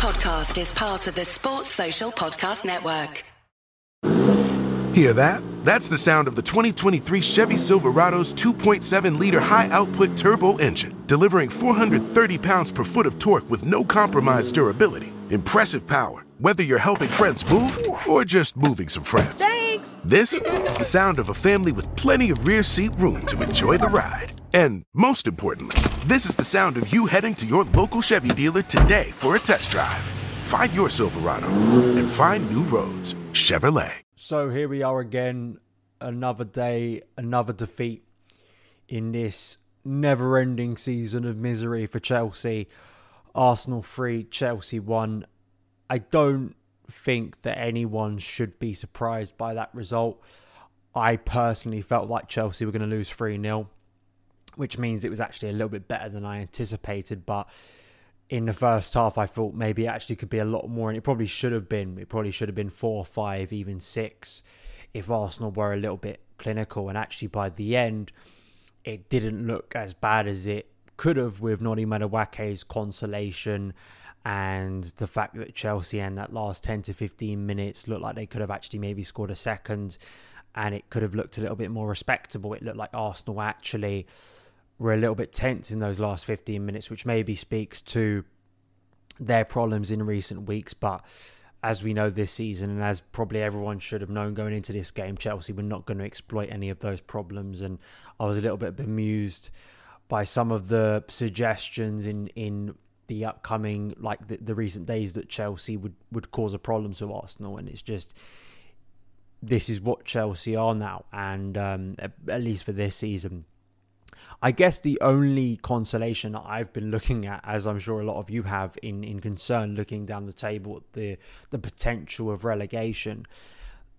podcast is part of the Sports Social Podcast Network. Hear that? That's the sound of the 2023 Chevy Silverado's 2.7 liter high output turbo engine, delivering 430 pounds per foot of torque with no compromised durability. Impressive power, whether you're helping friends move or just moving some friends. Thanks! This is the sound of a family with plenty of rear seat room to enjoy the ride. And most importantly, this is the sound of you heading to your local Chevy dealer today for a test drive. Find your Silverado and find new roads. Chevrolet. So here we are again, another day, another defeat in this never ending season of misery for Chelsea. Arsenal 3, Chelsea 1. I don't think that anyone should be surprised by that result. I personally felt like Chelsea were going to lose 3 0 which means it was actually a little bit better than I anticipated. But in the first half, I thought maybe it actually could be a lot more, and it probably should have been. It probably should have been four, five, even six, if Arsenal were a little bit clinical. And actually, by the end, it didn't look as bad as it could have with Noni Madueke's consolation and the fact that Chelsea in that last 10 to 15 minutes looked like they could have actually maybe scored a second and it could have looked a little bit more respectable. It looked like Arsenal actually were a little bit tense in those last 15 minutes, which maybe speaks to their problems in recent weeks. But as we know this season, and as probably everyone should have known going into this game, Chelsea were not going to exploit any of those problems. And I was a little bit bemused by some of the suggestions in in the upcoming, like the, the recent days, that Chelsea would would cause a problem to Arsenal. And it's just this is what Chelsea are now, and um, at least for this season I guess the only consolation I've been looking at, as I'm sure a lot of you have, in, in concern looking down the table at the the potential of relegation,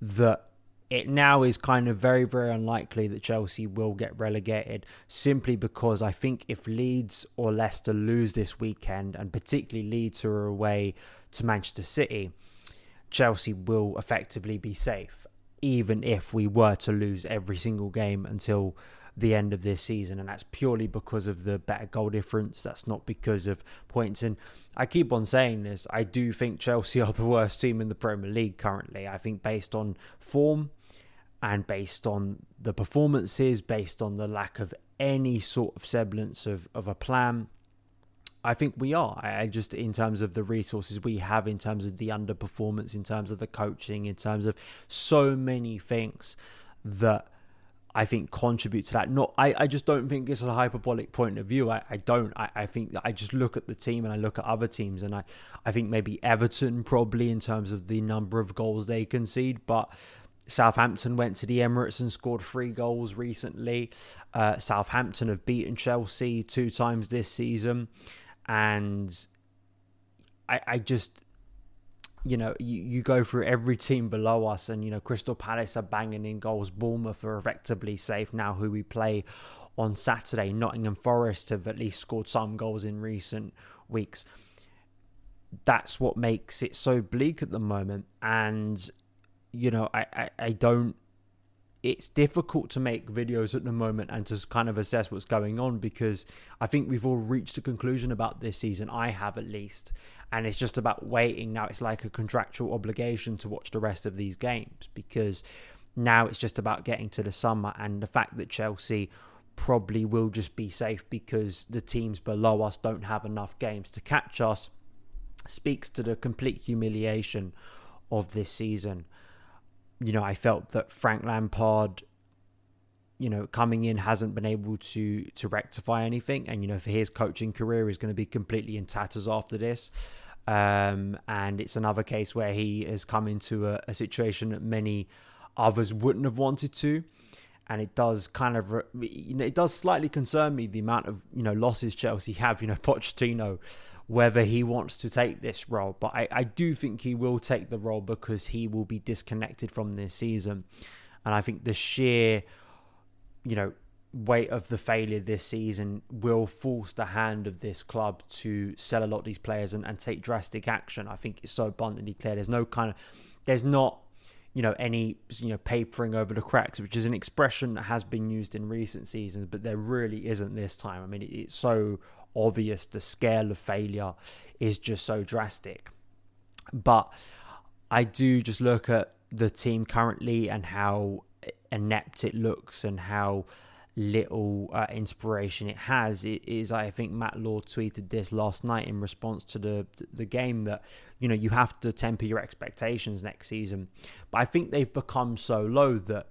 that it now is kind of very, very unlikely that Chelsea will get relegated simply because I think if Leeds or Leicester lose this weekend, and particularly Leeds are away to Manchester City, Chelsea will effectively be safe, even if we were to lose every single game until the end of this season, and that's purely because of the better goal difference. That's not because of points. And I keep on saying this. I do think Chelsea are the worst team in the Premier League currently. I think based on form and based on the performances, based on the lack of any sort of semblance of, of a plan. I think we are. I just in terms of the resources we have, in terms of the underperformance, in terms of the coaching, in terms of so many things that I think contribute to that. Not, I, I just don't think it's a hyperbolic point of view. I, I don't. I, I think I just look at the team and I look at other teams and I, I think maybe Everton probably in terms of the number of goals they concede, but Southampton went to the Emirates and scored three goals recently. Uh, Southampton have beaten Chelsea two times this season, and I, I just you know, you, you go through every team below us, and you know, Crystal Palace are banging in goals. Bournemouth are effectively safe now, who we play on Saturday. Nottingham Forest have at least scored some goals in recent weeks. That's what makes it so bleak at the moment, and you know, I, I, I don't. It's difficult to make videos at the moment and to kind of assess what's going on because I think we've all reached a conclusion about this season. I have at least, and it's just about waiting now it's like a contractual obligation to watch the rest of these games because now it's just about getting to the summer and the fact that Chelsea probably will just be safe because the teams below us don't have enough games to catch us speaks to the complete humiliation of this season. You know, I felt that Frank Lampard you know, coming in hasn't been able to to rectify anything, and you know, for his coaching career is going to be completely in tatters after this. Um, and it's another case where he has come into a, a situation that many others wouldn't have wanted to. And it does kind of you know it does slightly concern me the amount of you know losses Chelsea have. You know Pochettino whether he wants to take this role but I, I do think he will take the role because he will be disconnected from this season and I think the sheer you know, weight of the failure this season will force the hand of this club to sell a lot of these players and, and take drastic action. I think it's so abundantly clear. There's no kind of, there's not, you know, any, you know, papering over the cracks, which is an expression that has been used in recent seasons, but there really isn't this time. I mean, it's so obvious. The scale of failure is just so drastic. But I do just look at the team currently and how inept it looks and how little uh, inspiration it has. It is, I think, Matt Law tweeted this last night in response to the the game that you know you have to temper your expectations next season. But I think they've become so low that,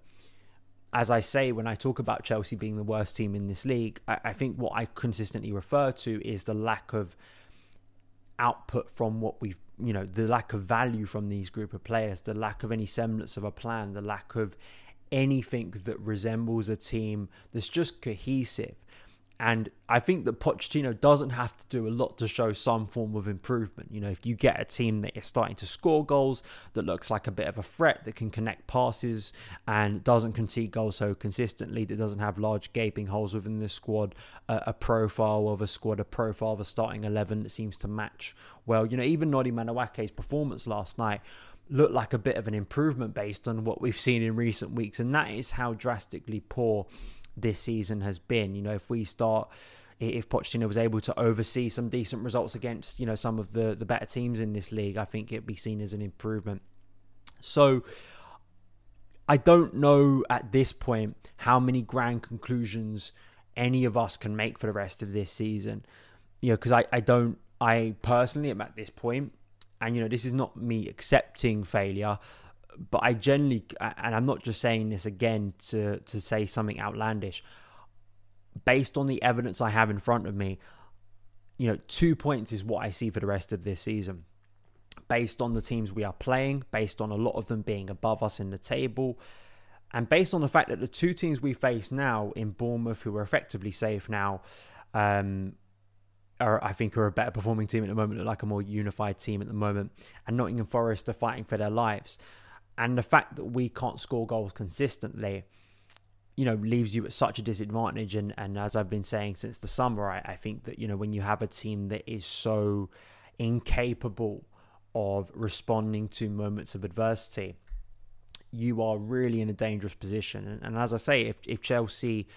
as I say when I talk about Chelsea being the worst team in this league, I, I think what I consistently refer to is the lack of output from what we've you know the lack of value from these group of players the lack of any semblance of a plan the lack of anything that resembles a team that's just cohesive. And I think that Pochettino doesn't have to do a lot to show some form of improvement. You know, if you get a team that is starting to score goals, that looks like a bit of a threat, that can connect passes and doesn't concede goals so consistently, that doesn't have large gaping holes within the squad, a, a profile of a squad, a profile of a starting 11 that seems to match well. You know, even Noni Madueke's performance last night looked like a bit of an improvement based on what we've seen in recent weeks. And that is how drastically poor this season has been. You know, if we start if Pochettino was able to oversee some decent results against, you know, some of the the better teams in this league, I think it'd be seen as an improvement. So I don't know at this point how many grand conclusions any of us can make for the rest of this season. You know, because I, I don't I personally am at this point and you know this is not me accepting failure but i generally and i'm not just saying this again to to say something outlandish based on the evidence i have in front of me you know two points is what i see for the rest of this season based on the teams we are playing based on a lot of them being above us in the table and based on the fact that the two teams we face now in Bournemouth, who are effectively safe now, um, are, I think, are a better performing team at the moment, like a more unified team at the moment, and Nottingham Forest are fighting for their lives. And the fact that we can't score goals consistently, you know, leaves you at such a disadvantage. And, and as I've been saying since the summer, I, I think that, you know, when you have a team that is so incapable of responding to moments of adversity, you are really in a dangerous position. And, and as I say, if, if Chelsea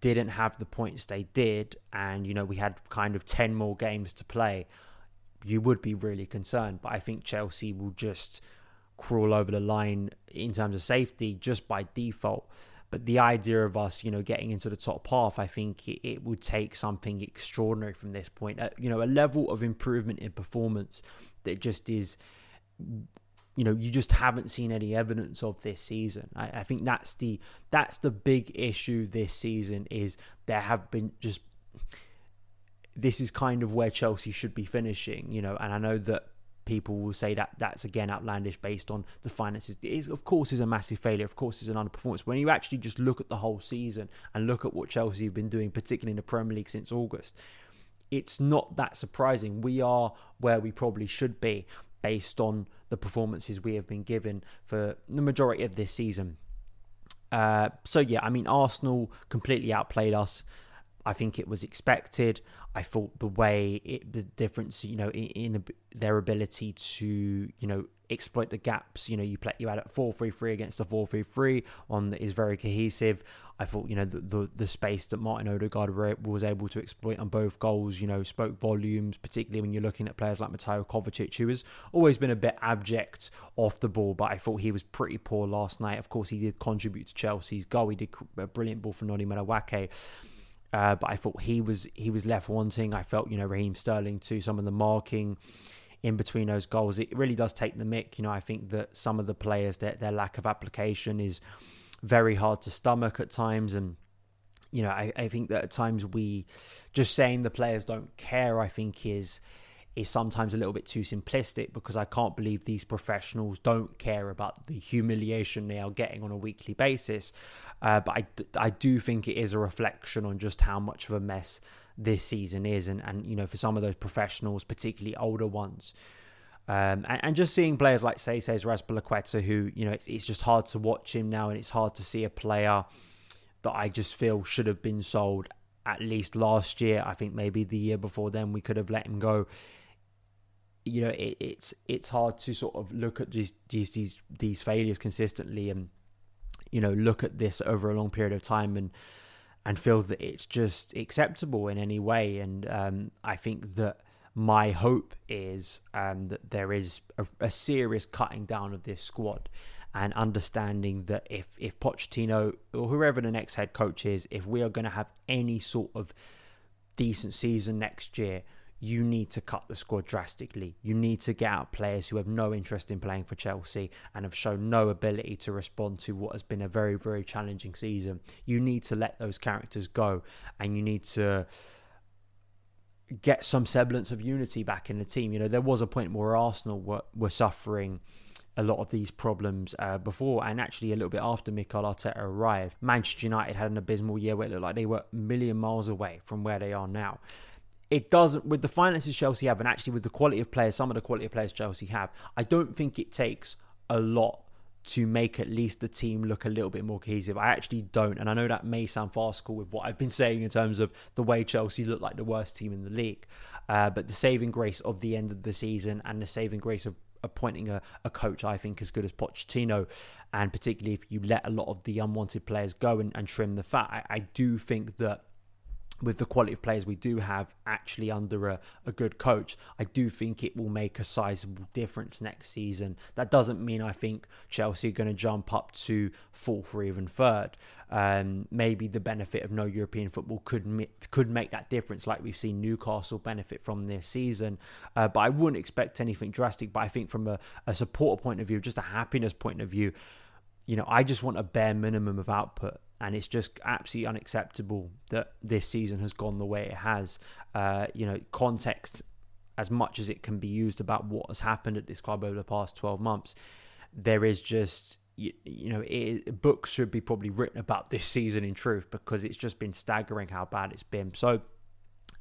didn't have the points they did, and you know we had kind of ten more games to play, you would be really concerned. But I think Chelsea will just crawl over the line in terms of safety just by default. But the idea of us, you know, getting into the top half, I think it, it would take something extraordinary from this point. Uh, you know, a level of improvement in performance that just is you know you just haven't seen any evidence of this season. I, I, think that's the that's the big issue this season is there have been just this is kind of where Chelsea should be finishing, you know, and I know that people will say that that's again outlandish based on the finances. It is, of course, is a massive failure. Of course, is an underperformance. When you actually just look at the whole season and look at what Chelsea have been doing, particularly in the Premier League since August, it's not that surprising. We are where we probably should be based on the performances we have been given for the majority of this season. Uh, so yeah, I mean Arsenal completely outplayed us. I think it was expected. I thought the way it, the difference, you know, in, in their ability to, you know, exploit the gaps. You know, you play you had a four three three against a four three three, one that is very cohesive. I thought you know the the, the space that Martin Odegaard was able to exploit on both goals. You know, spoke volumes, particularly when you're looking at players like Mateo Kovacic, who has always been a bit abject off the ball, but I thought he was pretty poor last night. Of course, he did contribute to Chelsea's goal. He did a brilliant ball for Noni Madueke. Uh, but I thought he was he was left wanting. I felt you know Raheem Sterling too. Some of the marking, in between those goals. It really does take the mick. You know, I think that some of the players, their, their lack of application is very hard to stomach at times. And, you know, I, I think that at times we just saying the players don't care, I think is is sometimes a little bit too simplistic because I can't believe these professionals don't care about the humiliation they are getting on a weekly basis. Uh, but I, I do think it is a reflection on just how much of a mess this season is, and and you know for some of those professionals, particularly older ones. Um, and, and, just seeing players like say says Azpilicueta, who you know it's, it's just hard to watch him now, and it's hard to see a player that I just feel should have been sold at least last year. I think maybe the year before then we could have let him go. You know, it, it's it's hard to sort of look at these these these failures consistently and you know look at this over a long period of time and and feel that it's just acceptable in any way. And um, I think that my hope is um, that there is a, a, serious cutting down of this squad and understanding that if if Pochettino or whoever the next head coach is, if we are going to have any sort of decent season next year, you need to cut the squad drastically. You need to get out players who have no interest in playing for Chelsea and have shown no ability to respond to what has been a very, very challenging season. You need to let those characters go and you need to get some semblance of unity back in the team. You know, there was a point where Arsenal were, were suffering a lot of these problems uh, before and actually a little bit after Mikel Arteta arrived. Manchester United had an abysmal year where it looked like they were a million miles away from where they are now. It doesn't, with the finances Chelsea have, and actually with the quality of players, some of the quality of players Chelsea have, I don't think it takes a lot to make at least the team look a little bit more cohesive. I actually don't, and I know that may sound farcical with what I've been saying in terms of the way Chelsea look like the worst team in the league. Uh, but the saving grace of the end of the season and the saving grace of appointing a, a coach I think as good as Pochettino, and particularly if you let a lot of the unwanted players go and, and trim the fat, I, I do think that with the quality of players we do have actually under a, a good coach, I do think it will make a sizable difference next season. That doesn't mean I think Chelsea are going to jump up to fourth or even third. Um, maybe the benefit of no European football could could make that difference, like we've seen Newcastle benefit from this season. Uh, but I wouldn't expect anything drastic. But I think from a, a supporter point of view, just a happiness point of view, you know, I just want a bare minimum of output and it's just absolutely unacceptable that this season has gone the way it has. Uh, you know, context as much as it can be used about what has happened at this club over the past 12 months, there is just you, you know it, books should be probably written about this season in truth because it's just been staggering how bad it's been. So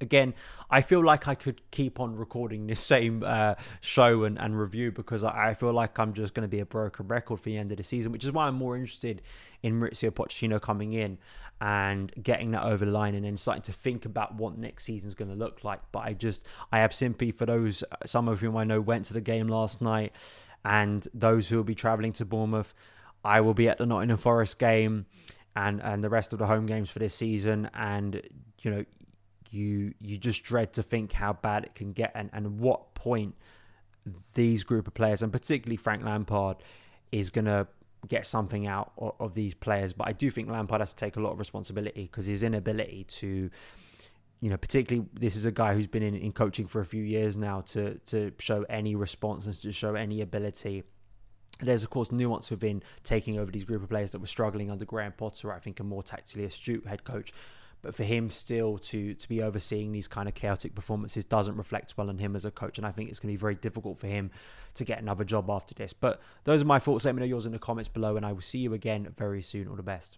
again, I feel like I could keep on recording this same uh, show and, and review because I, I feel like I'm just going to be a broken record for the end of the season, which is why I'm more interested in Mauricio Pochettino coming in and getting that over the line and then starting to think about what next season's going to look like. But I just, I have sympathy for those, some of whom I know went to the game last night and those who will be travelling to Bournemouth. I will be at the Nottingham Forest game and, and the rest of the home games for this season. And, you know, you you just dread to think how bad it can get and, and what point these group of players and particularly Frank Lampard is going to get something out of, of, these players. But I do think Lampard has to take a lot of responsibility because his inability to, you know, particularly this is a guy who's been in, in coaching for a few years now to to show any response and to show any ability. There's of course nuance within taking over these group of players that were struggling under Graham Potter. I think a more tactically astute head coach but for him still to to be overseeing these kind of chaotic performances doesn't reflect well on him as a coach, and I think it's going to be very difficult for him to get another job after this. But those are my thoughts. Let me know yours in the comments below, and I will see you again very soon. All the best.